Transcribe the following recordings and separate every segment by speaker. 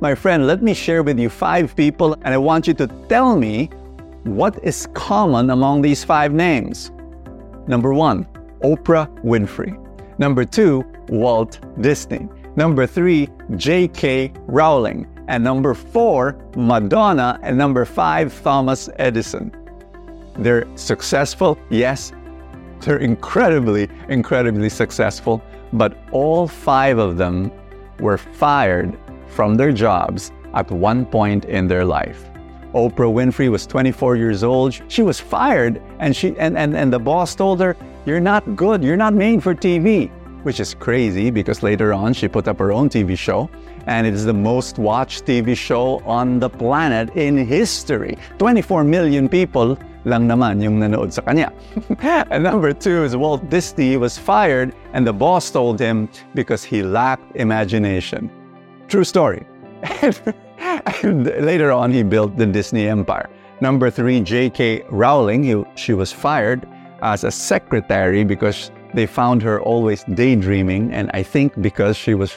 Speaker 1: My friend, let me share with you five people, and I want you to tell me what is common among these five names. Number one, Oprah Winfrey. Number two, Walt Disney. Number three, J.K. Rowling. And number four, Madonna. And number five, Thomas Edison. They're successful, yes. They're incredibly, incredibly successful. But all five of them were fired from their jobs at one point in their life. Oprah Winfrey was 24 years old. She was fired, and, she, and, and, and the boss told her, You're not good. You're not made for TV. Which is crazy because later on she put up her own TV show, and it is the most watched TV show on the planet in history. 24 million people lang naman yung nanood sa kanya. and number two is Walt Disney was fired, and the boss told him because he lacked imagination. True story. and later on, he built the Disney empire. Number three, J.K. Rowling, he, she was fired as a secretary because they found her always daydreaming, and I think because she was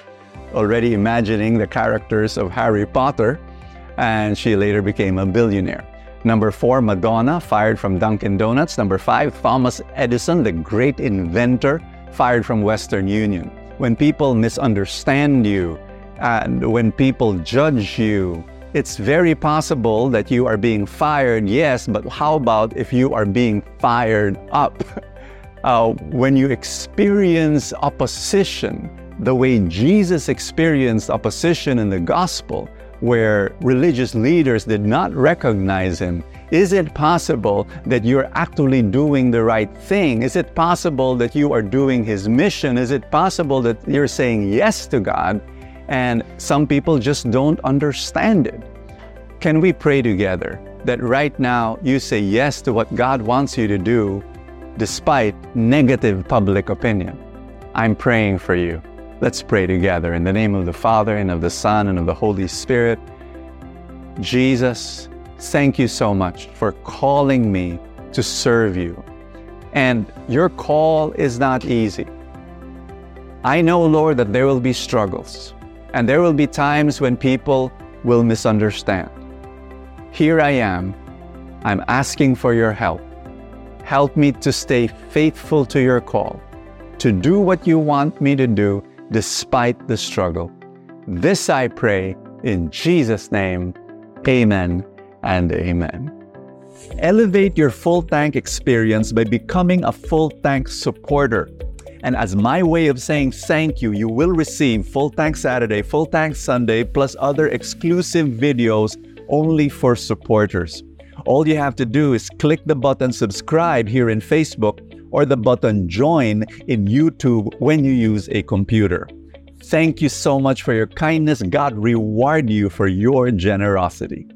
Speaker 1: already imagining the characters of Harry Potter, and she later became a billionaire. Number four, Madonna, fired from Dunkin' Donuts. Number five, Thomas Edison, the great inventor, fired from Western Union. When people misunderstand you, and when people judge you, it's very possible that you are being fired, yes, but how about if you are being fired up? Uh, when you experience opposition, the way Jesus experienced opposition in the gospel, where religious leaders did not recognize him, is it possible that you're actually doing the right thing? Is it possible that you are doing his mission? Is it possible that you're saying yes to God and some people just don't understand it? Can we pray together that right now you say yes to what God wants you to do despite negative public opinion? I'm praying for you. Let's pray together in the name of the Father and of the Son and of the Holy Spirit. Jesus, thank you so much for calling me to serve you. And your call is not easy. I know, Lord, that there will be struggles and there will be times when people will misunderstand. Here I am. I'm asking for your help. Help me to stay faithful to your call, to do what you want me to do despite the struggle. This I pray in Jesus' name. Amen and amen. Elevate your full tank experience by becoming a full tank supporter. And as my way of saying thank you, you will receive Full Tank Saturday, Full Tank Sunday, plus other exclusive videos only for supporters. All you have to do is click the button subscribe here in Facebook or the button join in YouTube when you use a computer. Thank you so much for your kindness. God reward you for your generosity.